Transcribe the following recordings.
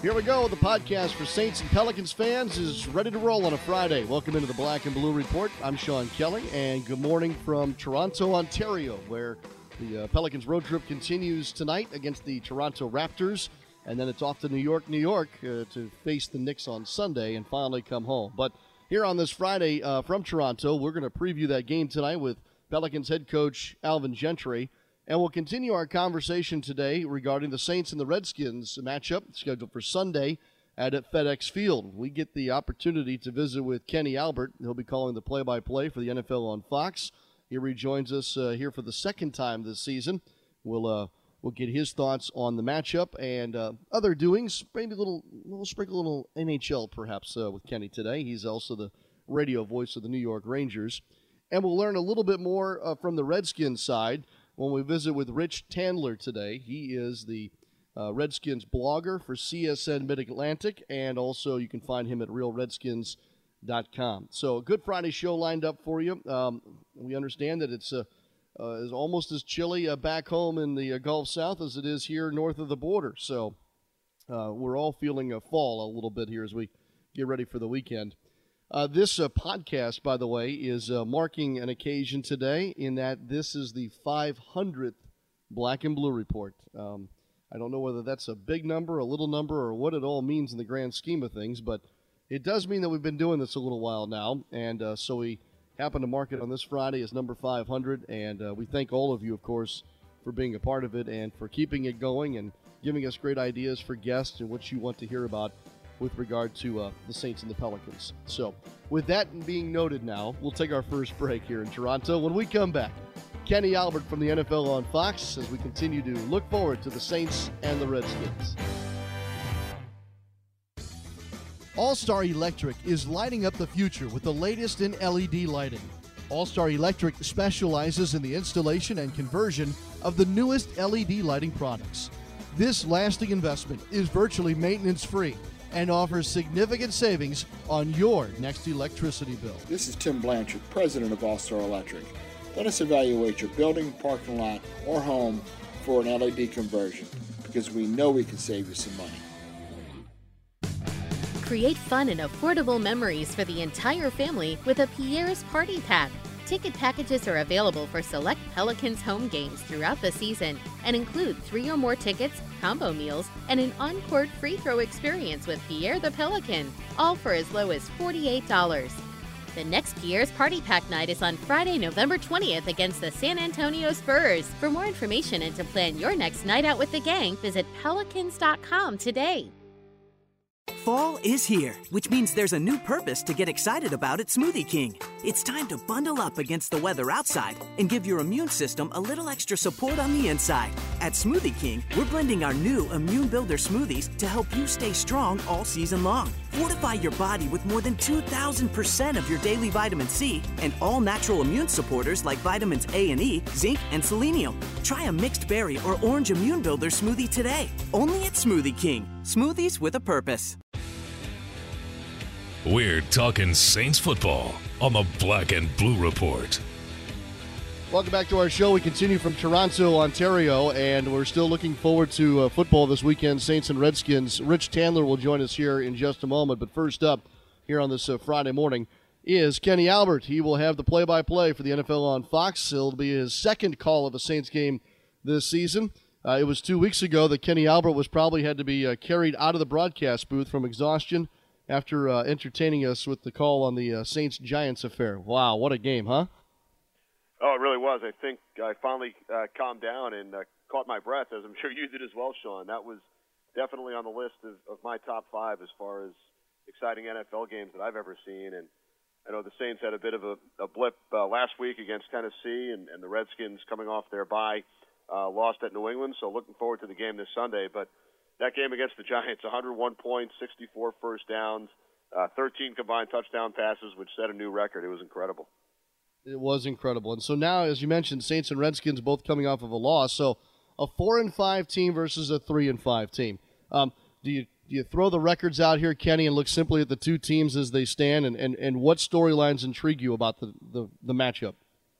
Here we go. The podcast for Saints and Pelicans fans is ready to roll on a Friday. Welcome into the Black and Blue Report. I'm Sean Kelly, and good morning from Toronto, Ontario, where the uh, Pelicans road trip continues tonight against the Toronto Raptors, and then it's off to New York, New York, uh, to face the Knicks on Sunday and finally come home. But here on this Friday uh, from Toronto, we're going to preview that game tonight with Pelicans head coach Alvin Gentry. And we'll continue our conversation today regarding the Saints and the Redskins matchup scheduled for Sunday at FedEx Field. We get the opportunity to visit with Kenny Albert. He'll be calling the play by play for the NFL on Fox. He rejoins us uh, here for the second time this season. We'll, uh, we'll get his thoughts on the matchup and uh, other doings. Maybe a little, we'll sprinkle a little NHL perhaps uh, with Kenny today. He's also the radio voice of the New York Rangers. And we'll learn a little bit more uh, from the Redskins side when we visit with Rich Tandler today. He is the uh, Redskins blogger for CSN Mid Atlantic, and also you can find him at realredskins.com. So, a good Friday show lined up for you. Um, we understand that it's uh, uh, is almost as chilly uh, back home in the uh, Gulf South as it is here north of the border. So, uh, we're all feeling a fall a little bit here as we get ready for the weekend. Uh, this uh, podcast, by the way, is uh, marking an occasion today in that this is the 500th Black and Blue Report. Um, I don't know whether that's a big number, a little number, or what it all means in the grand scheme of things, but it does mean that we've been doing this a little while now, and uh, so we happen to mark it on this Friday as number 500, and uh, we thank all of you, of course, for being a part of it and for keeping it going and giving us great ideas for guests and what you want to hear about with regard to uh, the Saints and the Pelicans. So, with that being noted now, we'll take our first break here in Toronto. When we come back, Kenny Albert from the NFL on Fox as we continue to look forward to the Saints and the Redskins. All Star Electric is lighting up the future with the latest in LED lighting. All Star Electric specializes in the installation and conversion of the newest LED lighting products. This lasting investment is virtually maintenance free and offers significant savings on your next electricity bill. This is Tim Blanchard, president of All Star Electric. Let us evaluate your building, parking lot, or home for an LED conversion because we know we can save you some money. Create fun and affordable memories for the entire family with a Pierre's Party Pack. Ticket packages are available for select Pelicans home games throughout the season and include three or more tickets, combo meals, and an on-court free throw experience with Pierre the Pelican, all for as low as $48. The next Pierre's Party Pack night is on Friday, November 20th against the San Antonio Spurs. For more information and to plan your next night out with the gang, visit pelicans.com today. Fall is here, which means there's a new purpose to get excited about at Smoothie King. It's time to bundle up against the weather outside and give your immune system a little extra support on the inside. At Smoothie King, we're blending our new Immune Builder smoothies to help you stay strong all season long. Fortify your body with more than 2,000% of your daily vitamin C and all natural immune supporters like vitamins A and E, zinc, and selenium. Try a mixed berry or orange immune builder smoothie today. Only at Smoothie King. Smoothies with a purpose. We're talking Saints football on the Black and Blue Report. Welcome back to our show. We continue from Toronto, Ontario, and we're still looking forward to uh, football this weekend. Saints and Redskins. Rich Tandler will join us here in just a moment. But first up, here on this uh, Friday morning, is Kenny Albert. He will have the play by play for the NFL on Fox. It'll be his second call of a Saints game this season. Uh, it was two weeks ago that Kenny Albert was probably had to be uh, carried out of the broadcast booth from exhaustion after uh, entertaining us with the call on the uh, Saints Giants affair. Wow, what a game, huh? Oh, it really was. I think I finally uh, calmed down and uh, caught my breath, as I'm sure you did as well, Sean. That was definitely on the list of, of my top five as far as exciting NFL games that I've ever seen. And I know the Saints had a bit of a, a blip uh, last week against Tennessee, and, and the Redskins coming off their bye uh, lost at New England. So looking forward to the game this Sunday. But that game against the Giants, 101 points, 64 first downs, uh, 13 combined touchdown passes, which set a new record. It was incredible. It was incredible. And so now, as you mentioned, Saints and Redskins both coming off of a loss. So a four and five team versus a three and five team. Um, do you do you throw the records out here, Kenny, and look simply at the two teams as they stand, and, and, and what storylines intrigue you about the, the, the matchup?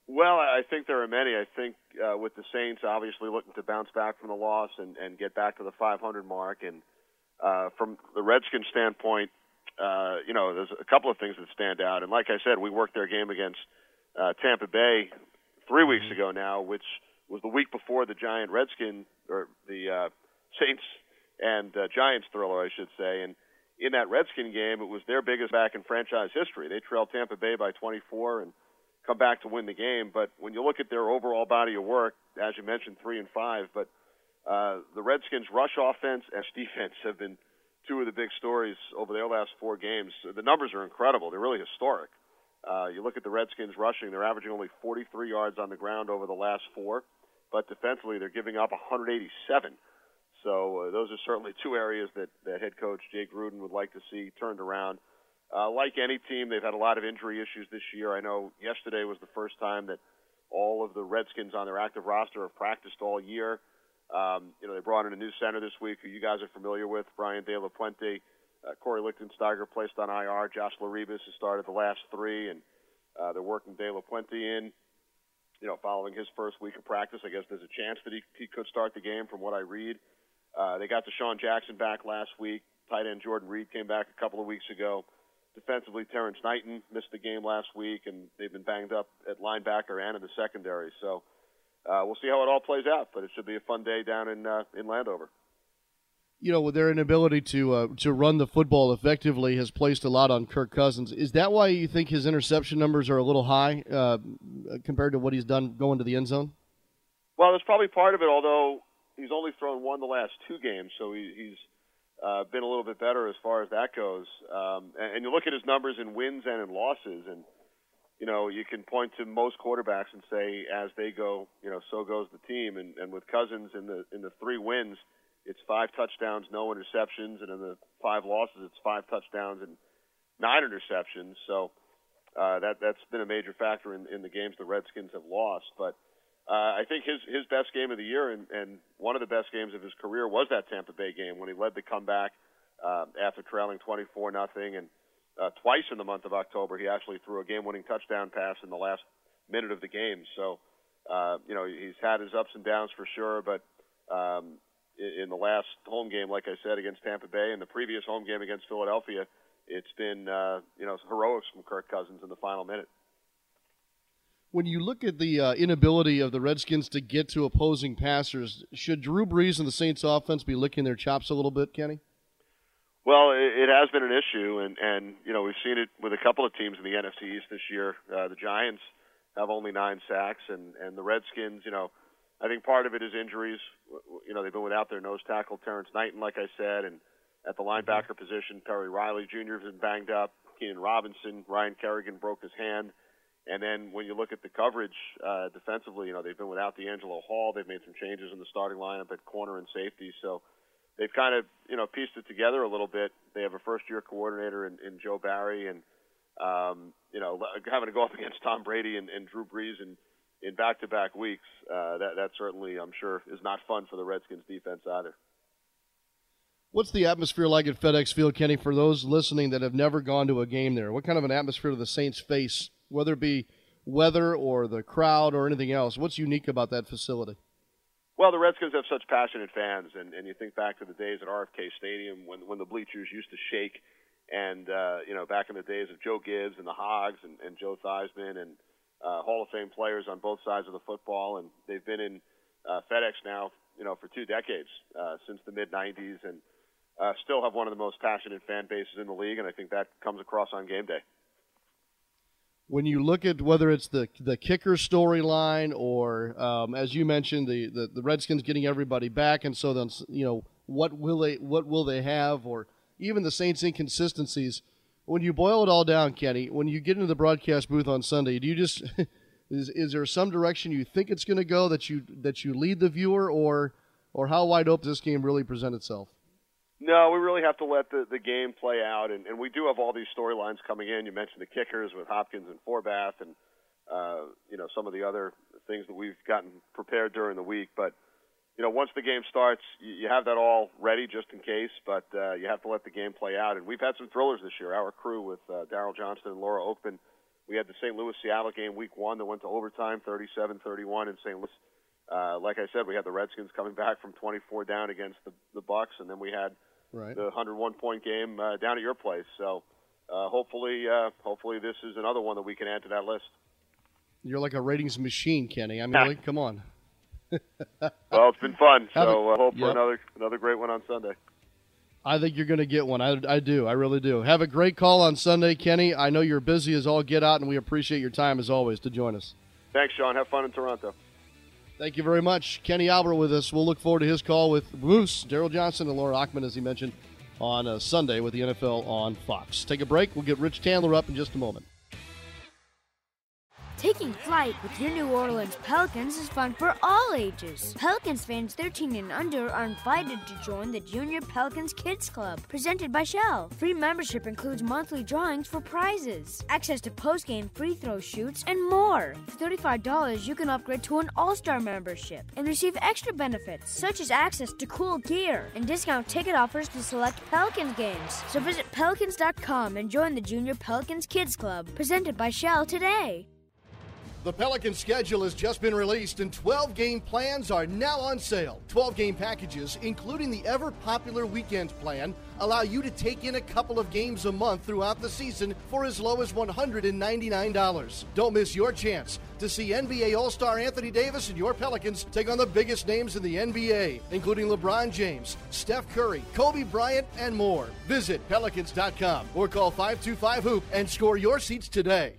Well, I think there are many. I think uh, with the Saints obviously looking to bounce back from the loss and, and get back to the 500 mark, and uh, from the Redskins standpoint, uh, you know, there's a couple of things that stand out. And like I said, we worked their game against uh, Tampa Bay three weeks ago now, which was the week before the Giant Redskin or the uh, Saints and uh, Giants thriller, I should say. And in that Redskin game, it was their biggest back in franchise history. They trailed Tampa Bay by 24 and come back to win the game. But when you look at their overall body of work, as you mentioned, three and five, but uh, the Redskins' rush offense and defense have been two of the big stories over their last four games. The numbers are incredible. They're really historic. Uh, you look at the Redskins rushing; they're averaging only 43 yards on the ground over the last four, but defensively they're giving up 187. So uh, those are certainly two areas that, that head coach Jay Gruden would like to see turned around. Uh, like any team, they've had a lot of injury issues this year. I know yesterday was the first time that all of the Redskins on their active roster have practiced all year. Um, you know, they brought in a new center this week who you guys are familiar with, Brian De La Puente. Uh, Kory Lichtensteiger placed on IR. Josh LeRibeus has started the last three, and uh, they're working De La Puente in. You know, following his first week of practice, I guess there's a chance that he, he could start the game from what I read. Uh, they got DeSean Jackson back last week. Tight end Jordan Reed came back a couple of weeks ago. Defensively, Terrence Knighton missed the game last week, and they've been banged up at linebacker and in the secondary. So uh, we'll see how it all plays out, but it should be a fun day down in uh, in Landover. You know, their inability to uh, to run the football effectively has placed a lot on Kirk Cousins. Is that why you think his interception numbers are a little high uh, compared to what he's done going to the end zone? Well, that's probably part of it. Although he's only thrown one the last two games, so he, he's uh, been a little bit better as far as that goes. Um, and, and you look at his numbers in wins and in losses, and you know you can point to most quarterbacks and say, as they go, you know, so goes the team. And, and with Cousins in the in the three wins, it's five touchdowns, no interceptions, and in the five losses, it's five touchdowns and nine interceptions. So uh, that that's been a major factor in, in the games the Redskins have lost, but uh, I think his his best game of the year and, and one of the best games of his career was that Tampa Bay game when he led the comeback uh, after trailing 24 nothing, and uh, twice in the month of October he actually threw a game-winning touchdown pass in the last minute of the game. So, uh, you know, he's had his ups and downs for sure, but um, in, the last home game, like I said, against Tampa Bay, and the previous home game against Philadelphia, it's been uh, you know heroics from Kirk Cousins in the final minute when you look at the uh, inability of the Redskins to get to opposing passers, should Drew Brees and the Saints offense be licking their chops a little bit, Kenny? Well, it, it has been an issue, and and you know we've seen it with a couple of teams in the NFC East this year. Uh, the Giants have only nine sacks, and and the Redskins, you know, I think part of it is injuries. You know, they've been without their nose tackle Terrence Knighton, like I said, and at the linebacker position, Perry Riley Jr. has been banged up. Keenan Robinson, Ryan Kerrigan broke his hand. And then when you look at the coverage uh, defensively, you know they've been without DeAngelo Hall. They've made some changes in the starting lineup at corner and safety. So they've kind of you know pieced it together a little bit. They have a first-year coordinator in, in Joe Barry, and um, you know having to go up against Tom Brady and, and Drew Brees in in back-to-back weeks. Uh, that that certainly, I'm sure, is not fun for the Redskins defense either. What's the atmosphere like at FedEx Field, Kenny? For those listening that have never gone to a game there, what kind of an atmosphere do the Saints face whether it be weather or the crowd or anything else? What's unique about that facility? Well, the Redskins have such passionate fans, and, and you think back to the days at RFK Stadium when when the bleachers used to shake, and uh, you know back in the days of Joe Gibbs and the Hogs and, and Joe Theismann and uh, Hall of Fame players on both sides of the football, and they've been in uh, FedEx now, you know, for two decades uh, since the mid '90s, and uh, still have one of the most passionate fan bases in the league, and I think that comes across on game day. When you look at whether it's the the kicker storyline or um, as you mentioned the, the, the Redskins getting everybody back and so then you know what will they what will they have or even the Saints inconsistencies when you boil it all down Kenny when you get into the broadcast booth on Sunday do you just is, is there some direction you think it's going to go that you that you lead the viewer or or how wide open does this game really present itself no, we really have to let the, the game play out, and, and we do have all these storylines coming in. You mentioned the kickers with Hopkins and Forbath, and uh, you know some of the other things that we've gotten prepared during the week. But you know, once the game starts, you, you have that all ready just in case. But uh, you have to let the game play out. And we've had some thrillers this year. Our crew with uh, Daryl Johnston and Laura Okmin. We had the St. Louis Seattle game week one that went to overtime, 37-31 in St. Louis. Uh, like I said, we had the Redskins coming back from 24 down against the, the Bucks, and then we had right. the 101 point game uh, down at your place. So uh, hopefully, uh, hopefully this is another one that we can add to that list. You're like a ratings machine, Kenny. I mean, like, come on. well, it's been fun. So uh, hope yep. for another another great one on Sunday. I think you're going to get one. I, I do. I really do. Have a great call on Sunday, Kenny. I know you're busy as all get out, and we appreciate your time as always to join us. Thanks, Sean. Have fun in Toronto. Thank you very much. Kenny Albert with us. We'll look forward to his call with Moose, Daryl Johnston, and Laura Okmin, as he mentioned, on uh, Sunday with the NFL on Fox. Take a break. We'll get Rich Tandler up in just a moment. Taking flight with your New Orleans Pelicans is fun for all ages. Pelicans fans 13 and under are invited to join the Junior Pelicans Kids Club, presented by Shell. Free membership includes monthly drawings for prizes, access to post-game free throw shoots, and more. For $35, you can upgrade to an All-Star membership and receive extra benefits, such as access to cool gear and discount ticket offers to select Pelicans games. So visit pelicans.com and join the Junior Pelicans Kids Club, presented by Shell today. The Pelican schedule has just been released, and 12 game plans are now on sale. 12 game packages, including the ever popular weekend plan, allow you to take in a couple of games a month throughout the season for as low as $199. Don't miss your chance to see NBA All Star Anthony Davis and your Pelicans take on the biggest names in the NBA, including LeBron James, Steph Curry, Kobe Bryant, and more. Visit Pelicans.com or call 525 Hoop and score your seats today.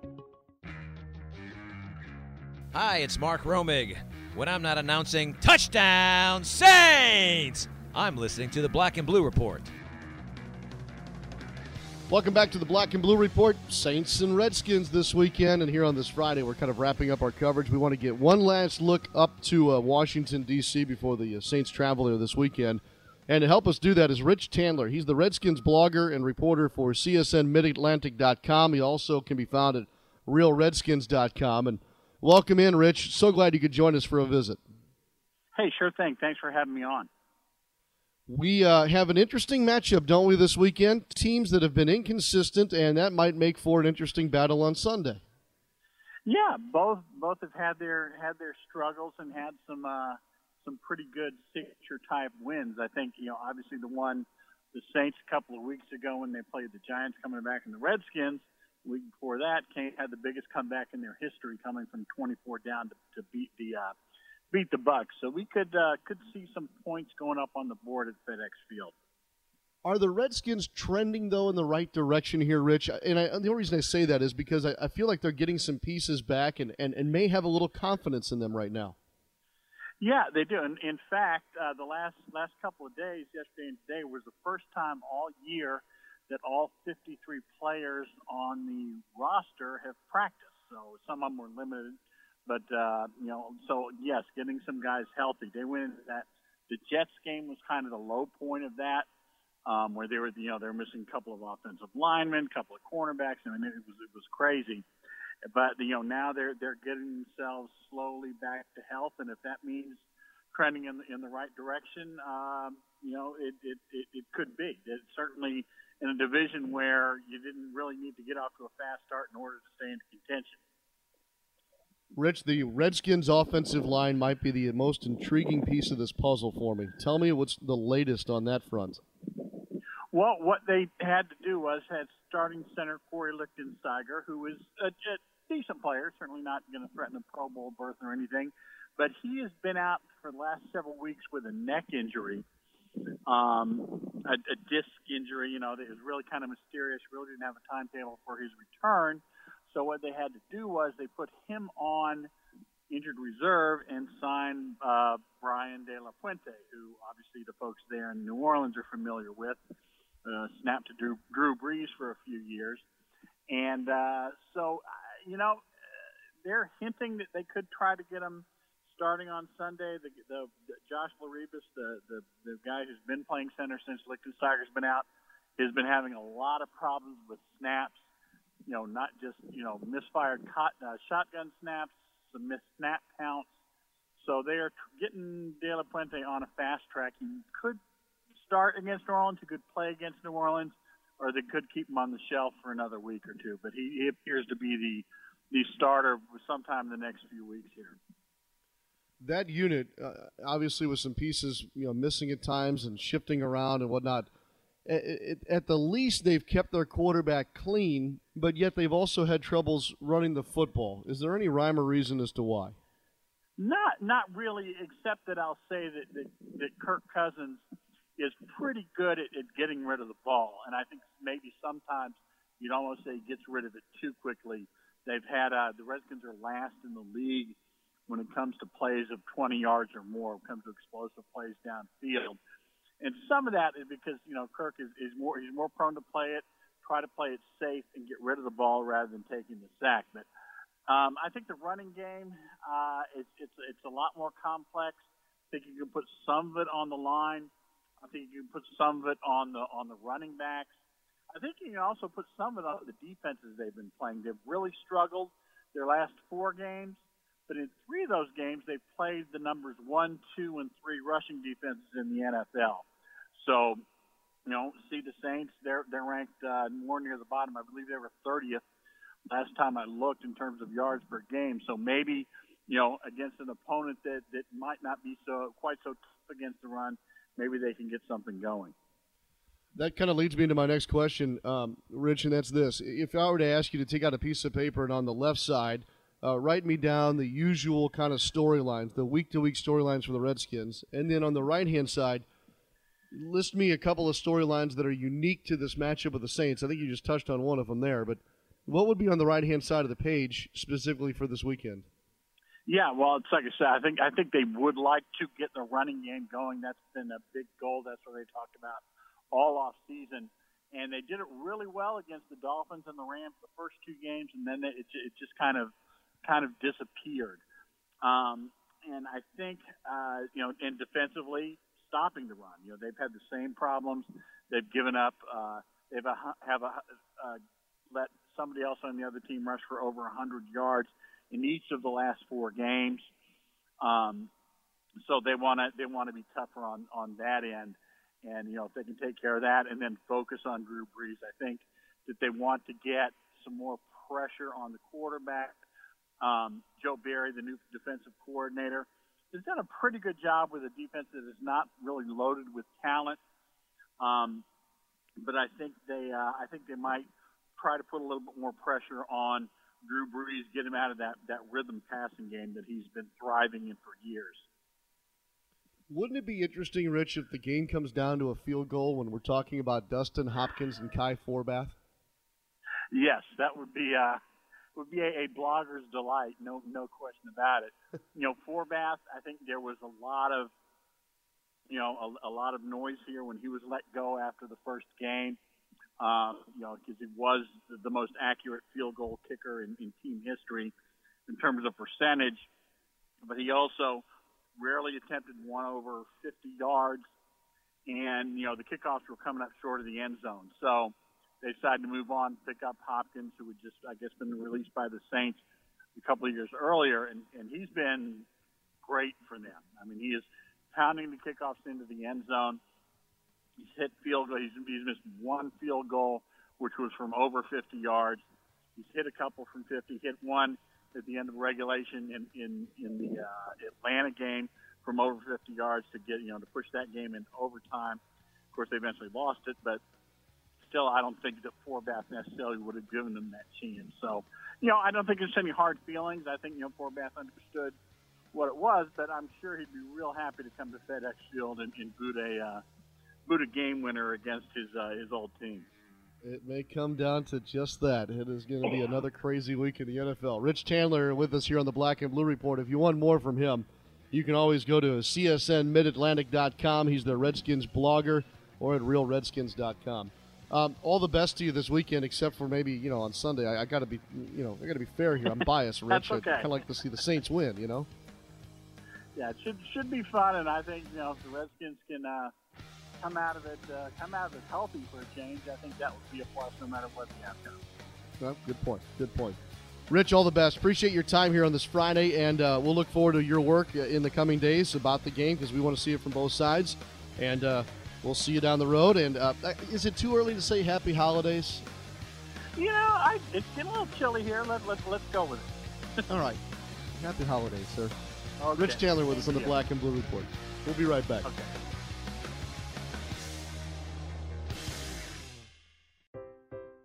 Hi, it's Mark Romig. When I'm not announcing touchdown Saints, I'm listening to the Black and Blue Report. Welcome back to the Black and Blue Report. Saints and Redskins this weekend, and here on this Friday, we're kind of wrapping up our coverage. We want to get one last look up to uh, Washington, D.C. before the uh, Saints travel there this weekend. And to help us do that is Rich Tandler. He's the Redskins blogger and reporter for CSNMidAtlantic.com. He also can be found at RealRedskins.com. And welcome in, Rich. So glad you could join us for a visit. Hey, sure thing. Thanks for having me on. We uh, have an interesting matchup, don't we, this weekend? Teams that have been inconsistent, and that might make for an interesting battle on Sunday. Yeah, both both have had their had their struggles and had some uh, some pretty good signature type wins. I think you know obviously the one the Saints a couple of weeks ago when they played the Giants coming back in the Redskins. Week before that, Kane had the biggest comeback in their history, coming from 24 down to, to beat the uh, beat the Bucks. So we could uh, could see some points going up on the board at FedEx Field. Are the Redskins trending though in the right direction here, Rich? And I, the only reason I say that is because I, I feel like they're getting some pieces back and, and, and may have a little confidence in them right now. Yeah, they do. And in fact, uh, the last last couple of days, yesterday and today, was the first time all year that all 53 players on the roster have practiced. So some of them were limited, but uh, you know, so yes, getting some guys healthy. They went into that. The Jets game was kind of the low point of that, um, where they were, you know, they're missing a couple of offensive linemen, a couple of cornerbacks. I mean, it was it was crazy. But you know, now they're they're getting themselves slowly back to health, and if that means trending in the, in the right direction, um, you know, it, it, it, it could be. It certainly in a division where you didn't really need to get off to a fast start in order to stay in contention. Rich, the Redskins' offensive line might be the most intriguing piece of this puzzle for me. Tell me what's the latest on that front. Well, what they had to do was had starting center Kory Lichtensteiger, who is a, a decent player, certainly not going to threaten a Pro Bowl berth or anything, but he has been out for the last several weeks with a neck injury, um, a, a disc injury. You know, that was really kind of mysterious. Really didn't have a timetable for his return. So what they had to do was they put him on injured reserve and signed uh, Brian De La Puente, who obviously the folks there in New Orleans are familiar with. Uh, snapped to Drew, Drew Brees for a few years, and uh, so uh, you know they're hinting that they could try to get him starting on Sunday. The, the, the Josh LeRibeus, the, the the guy who's been playing center since Lichtensteiger's been out, has been having a lot of problems with snaps. You know, not just you know misfired cot, uh, shotgun snaps, some missed snap counts. So they are getting De La Puente on a fast track. He could start against New Orleans, he could play against New Orleans, or they could keep him on the shelf for another week or two. But he, he appears to be the the starter sometime in the next few weeks here that unit, uh, obviously with some pieces, you know, missing at times and shifting around and whatnot. At, at the least, they've kept their quarterback clean, but yet they've also had troubles running the football. Is there any rhyme or reason as to why? Not, not really, except that I'll say that that, that Kirk Cousins is pretty good at, at getting rid of the ball, and I think maybe sometimes you'd almost say he gets rid of it too quickly. They've had uh, the Redskins are last in the league when it comes to plays of 20 yards or more, when it comes to explosive plays downfield. And some of that is because, you know, Kirk is, is more, he's more prone to play it, try to play it safe and get rid of the ball rather than taking the sack. But um, I think the running game, uh, it's, it's, it's a lot more complex. I think you can put some of it on the line. I think you can put some of it on the, on the running backs. I think you can also put some of it on the defenses they've been playing. They've really struggled their last four games. But in three of those games, they played the numbers one, two, and three rushing defenses in the NFL. So, you know, see the Saints, they're they're ranked uh, more near the bottom. I believe they were 30th last time I looked in terms of yards per game. So maybe, you know, against an opponent that that might not be so quite so tough against the run, maybe they can get something going. That kind of leads me into my next question, um, Rich, and that's this: If I were to ask you to take out a piece of paper and on the left side uh, write me down the usual kind of storylines, the week to week storylines for the Redskins. And then on the right hand side, list me a couple of storylines that are unique to this matchup with the Saints. I think you just touched on one of them there, but what would be on the right hand side of the page specifically for this weekend? Yeah, well, it's like I said. I think I think they would like to get the running game going. That's been a big goal. That's what they talked about all off season, and they did it really well against the Dolphins and the Rams the first two games, and then it, it just kind of kind of disappeared. Um, and I think, uh, you know, and defensively, stopping the run. You know, they've had the same problems. They've given up. Uh, they've a, have a, uh, let somebody else on the other team rush for over 100 yards in each of the last four games. Um, so they want to they want to be tougher on on that end, and you know if they can take care of that and then focus on Drew Brees, I think that they want to get some more pressure on the quarterback um, Joe Barry, the new defensive coordinator, has done a pretty good job with a defense that is not really loaded with talent. Um, but I think they, uh, I think they might try to put a little bit more pressure on Drew Brees, get him out of that that rhythm passing game that he's been thriving in for years. Wouldn't it be interesting, Rich, if the game comes down to a field goal when we're talking about Dustin Hopkins and Kai Forbath? Yes, that would be. Uh, would be a, a blogger's delight, no no question about it. you know, Forbath, I think there was a lot of you know a, a lot of noise here when he was let go after the first game. Um, you know, because he was the most accurate field goal kicker in, in team history in terms of percentage, but he also rarely attempted one over 50 yards, and you know the kickoffs were coming up short of the end zone. So they decided to move on, pick up Hopkins, who had just, I guess, been released by the Saints a couple of years earlier, and, and he's been great for them. I mean, he is pounding the kickoffs into the end zone. He's hit field goal. He's, he's missed one field goal, which was from over 50 yards. He's hit a couple from 50. Hit one at the end of regulation in in, in the uh, Atlanta game from over 50 yards to get you know to push that game in overtime. Of course, they eventually lost it, but still, I don't think that Forbath necessarily would have given them that chance. So, you know, I don't think there's any hard feelings. I think, you know, Forbath understood what it was, but I'm sure he'd be real happy to come to FedEx Field and, and boot a uh, boot a game winner against his uh, his old team. It may come down to just that. It is going to be another crazy week in the NFL. Rich Tandler with us here on the Black and Blue Report. If you want more from him, you can always go to csnmidatlantic.com. He's the Redskins blogger or at realredskins.com. Um, all the best to you this weekend, except for maybe you know on Sunday. I, I got to be you know I got to be fair here. I'm biased, Rich. That's okay. I kind of like to see the Saints win. You know. Yeah, it should should be fun, and I think you know if the Redskins can uh, come out of it uh, come out of it healthy for a change, I think that would be a plus no matter what the outcome. Well, good point. Good point. Rich, all the best. Appreciate your time here on this Friday, and uh, we'll look forward to your work uh, in the coming days about the game because we want to see it from both sides. And uh, we'll see you down the road. And uh, is it too early to say happy holidays? You know, I, it's getting a little chilly here. Let, let, let's go with it. All right. Happy holidays, sir. Okay. Rich Tandler with us on the Black and Blue Report. We'll be right back. Okay.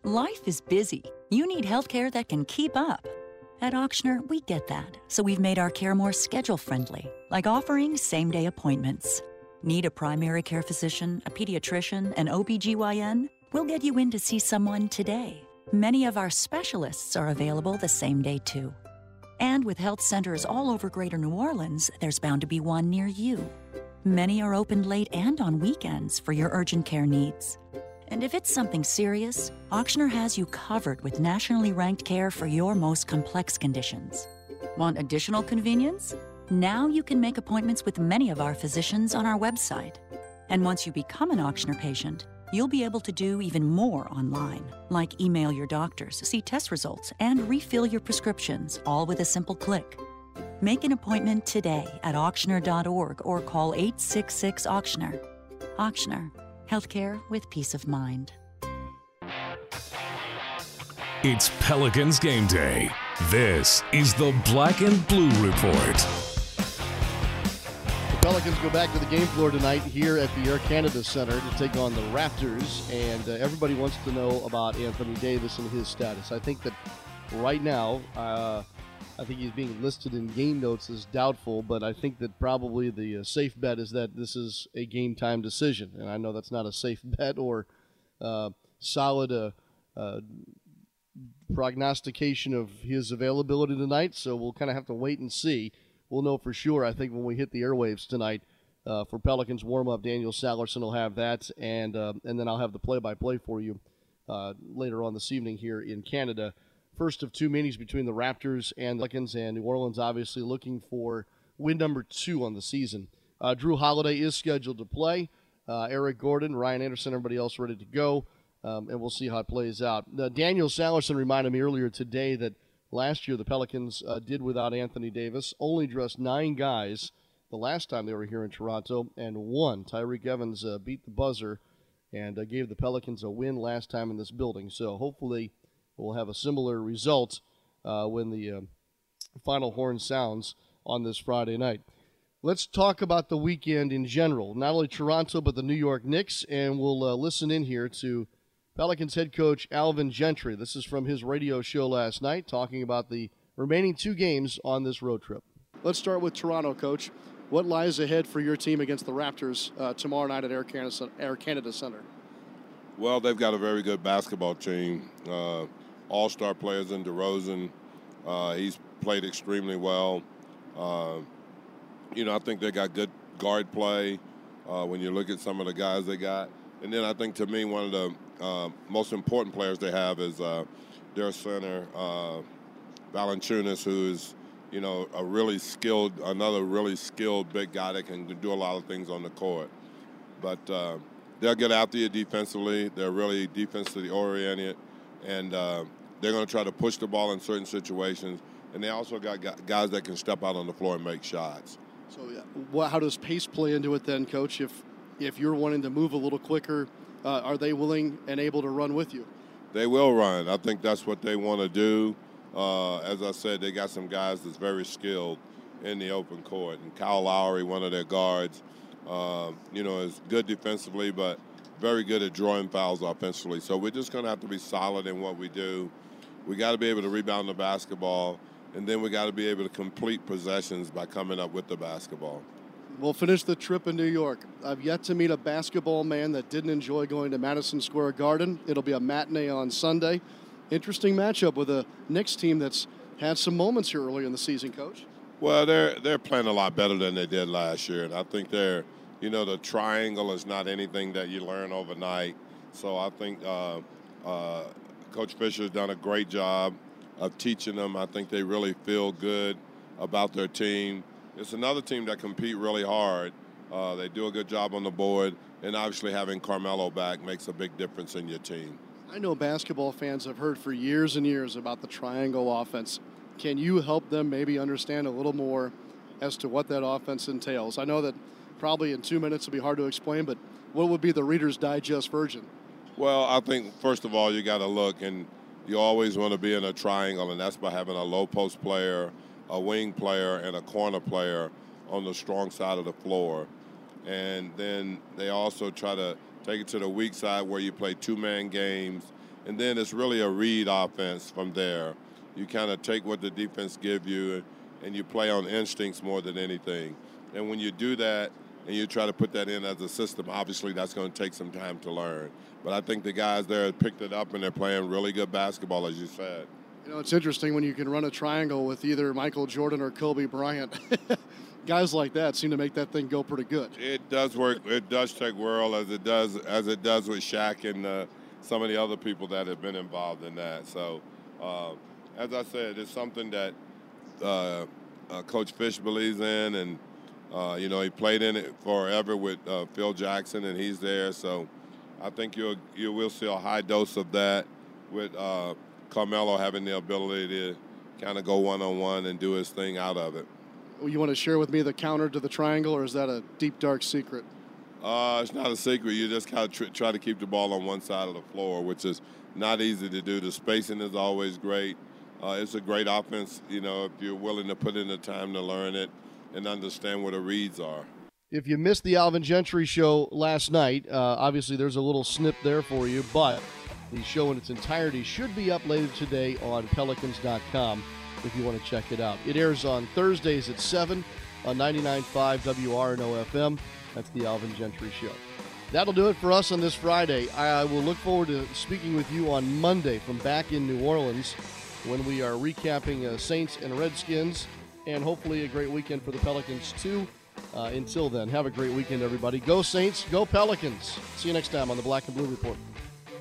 Life is busy. You need healthcare that can keep up. At Ochsner, we get that, so we've made our care more schedule friendly, like offering same day appointments. Need a primary care physician, a pediatrician, an OBGYN? We'll get you in to see someone today. Many of our specialists are available the same day, too. And with health centers all over Greater New Orleans, there's bound to be one near you. Many are open late and on weekends for your urgent care needs. And if it's something serious, Ochsner has you covered with nationally ranked care for your most complex conditions. Want additional convenience? Now you can make appointments with many of our physicians on our website. And once you become an Ochsner patient, you'll be able to do even more online, like email your doctors, see test results, and refill your prescriptions, all with a simple click. Make an appointment today at ochsner.org or call 866 Ochsner. Ochsner, healthcare with peace of mind. It's Pelicans game day. This is the Black and Blue Report. Pelicans go back to the game floor tonight here at the Air Canada Center to take on the Raptors, and uh, everybody wants to know about Anthony Davis and his status. I think that right now, uh, I think he's being listed in game notes as doubtful, but I think that probably the uh, safe bet is that this is a game time decision. And I know that's not a safe bet or uh, solid uh, uh, prognostication of his availability tonight, so we'll kind of have to wait and see. We'll know for sure, I think, when we hit the airwaves tonight. Uh, for Pelicans warm up, Daniel Sallerson will have that, and and then I'll have the play by play for you later on this evening here in Canada first of two meetings between the Raptors and the Pelicans, and New Orleans obviously looking for win number two on the season. Uh, Jrue Holiday is scheduled to play. Uh, Eric Gordon, Ryan Anderson, everybody else ready to go, um, and we'll see how it plays out. Uh, Daniel Sallerson reminded me earlier today that last year the Pelicans uh, did without Anthony Davis, only dressed nine guys the last time they were here in Toronto, and one. Tyreke Evans uh, beat the buzzer and uh, gave the Pelicans a win last time in this building. So hopefully we'll have a similar result uh, when the uh, final horn sounds on this Friday night. Let's talk about the weekend in general, not only Toronto, but the New York Knicks, and we'll uh, listen in here to Pelicans head coach Alvin Gentry. This is from his radio show last night, talking about the remaining two games on this road trip. Let's start with Toronto, coach. What lies ahead for your team against the Raptors uh, tomorrow night at Air Canada, Air Canada Center? Well, they've got a very good basketball team. Uh, all star players in DeRozan. Uh, he's played extremely well. Uh, you know, I think they got good guard play uh, when you look at some of the guys they got. And then I think to me, one of the uh, most important players they have is uh, their center, uh, Valanciunas, who is, you know, a really skilled, another really skilled big guy that can do a lot of things on the court. But uh, they'll get after you defensively. They're really defensively oriented and uh, they're going to try to push the ball in certain situations. And they also got guys that can step out on the floor and make shots. So, yeah. how does pace play into it then, Coach? If if you're wanting to move a little quicker, uh, are they willing and able to run with you? They will run. I think that's what they want to do. Uh, as I said, they got some guys that's very skilled in the open court. And Kyle Lowry, one of their guards, uh, you know, is good defensively, but very good at drawing fouls offensively. So we're just going to have to be solid in what we do. We got to be able to rebound the basketball, and then we got to be able to complete possessions by coming up with the basketball. We'll finish the trip in New York. I've yet to meet a basketball man that didn't enjoy going to Madison Square Garden. It'll be a matinee on Sunday. Interesting matchup with a Knicks team that's had some moments here early in the season, Coach. Well, they're they're playing a lot better than they did last year, and I think they're, you know, the triangle is not anything that you learn overnight. So I think uh, uh, Coach Fisher's done a great job of teaching them. I think they really feel good about their team. It's another team that compete really hard. Uh, they do a good job on the board, and obviously having Carmelo back makes a big difference in your team. I know basketball fans have heard for years and years about the triangle offense. Can you help them maybe understand a little more as to what that offense entails? I know that probably in two minutes it'll be hard to explain, but what would be the Reader's Digest version? Well, I think first of all you got to look, and you always want to be in a triangle, and that's by having a low post player, a wing player, and a corner player on the strong side of the floor. And then they also try to take it to the weak side where you play two man games, and then it's really a read offense from there. You kind of take what the defense give you, and you play on instincts more than anything. And when you do that, and you try to put that in as a system, obviously that's going to take some time to learn. But I think the guys there have picked it up and they're playing really good basketball, as you said. You know, it's interesting when you can run a triangle with either Michael Jordan or Kobe Bryant. guys like that seem to make that thing go pretty good. It does work. It does take world as it does as it does with Shaq and uh, some of the other people that have been involved in that. So, uh, as I said, it's something that uh, uh Coach Fish believes in, and uh, you know he played in it forever with uh, Phil Jackson, and he's there. So, I think you'll you will see a high dose of that with Carmelo having the ability to kind of go one on one and do his thing out of it you want to share with me the counter to the triangle, or is that a deep, dark secret? Uh, it's not a secret. You just kind of tr- try to keep the ball on one side of the floor, which is not easy to do. The spacing is always great. Uh, it's a great offense, you know, if you're willing to put in the time to learn it and understand what the reads are. If you missed the Alvin Gentry show last night, uh, obviously there's a little snip there for you, but the show in its entirety should be up later today on Pelicans.com if you want to check it out. It airs on Thursdays at 7 on 99.5 WRNO FM. That's the Alvin Gentry Show. That'll do it for us on this Friday. I will look forward to speaking with you on Monday from back in New Orleans when we are recapping uh, Saints and Redskins and hopefully a great weekend for the Pelicans, too. Uh, until then, have a great weekend, everybody. Go Saints, go Pelicans. See you next time on the Black and Blue Report.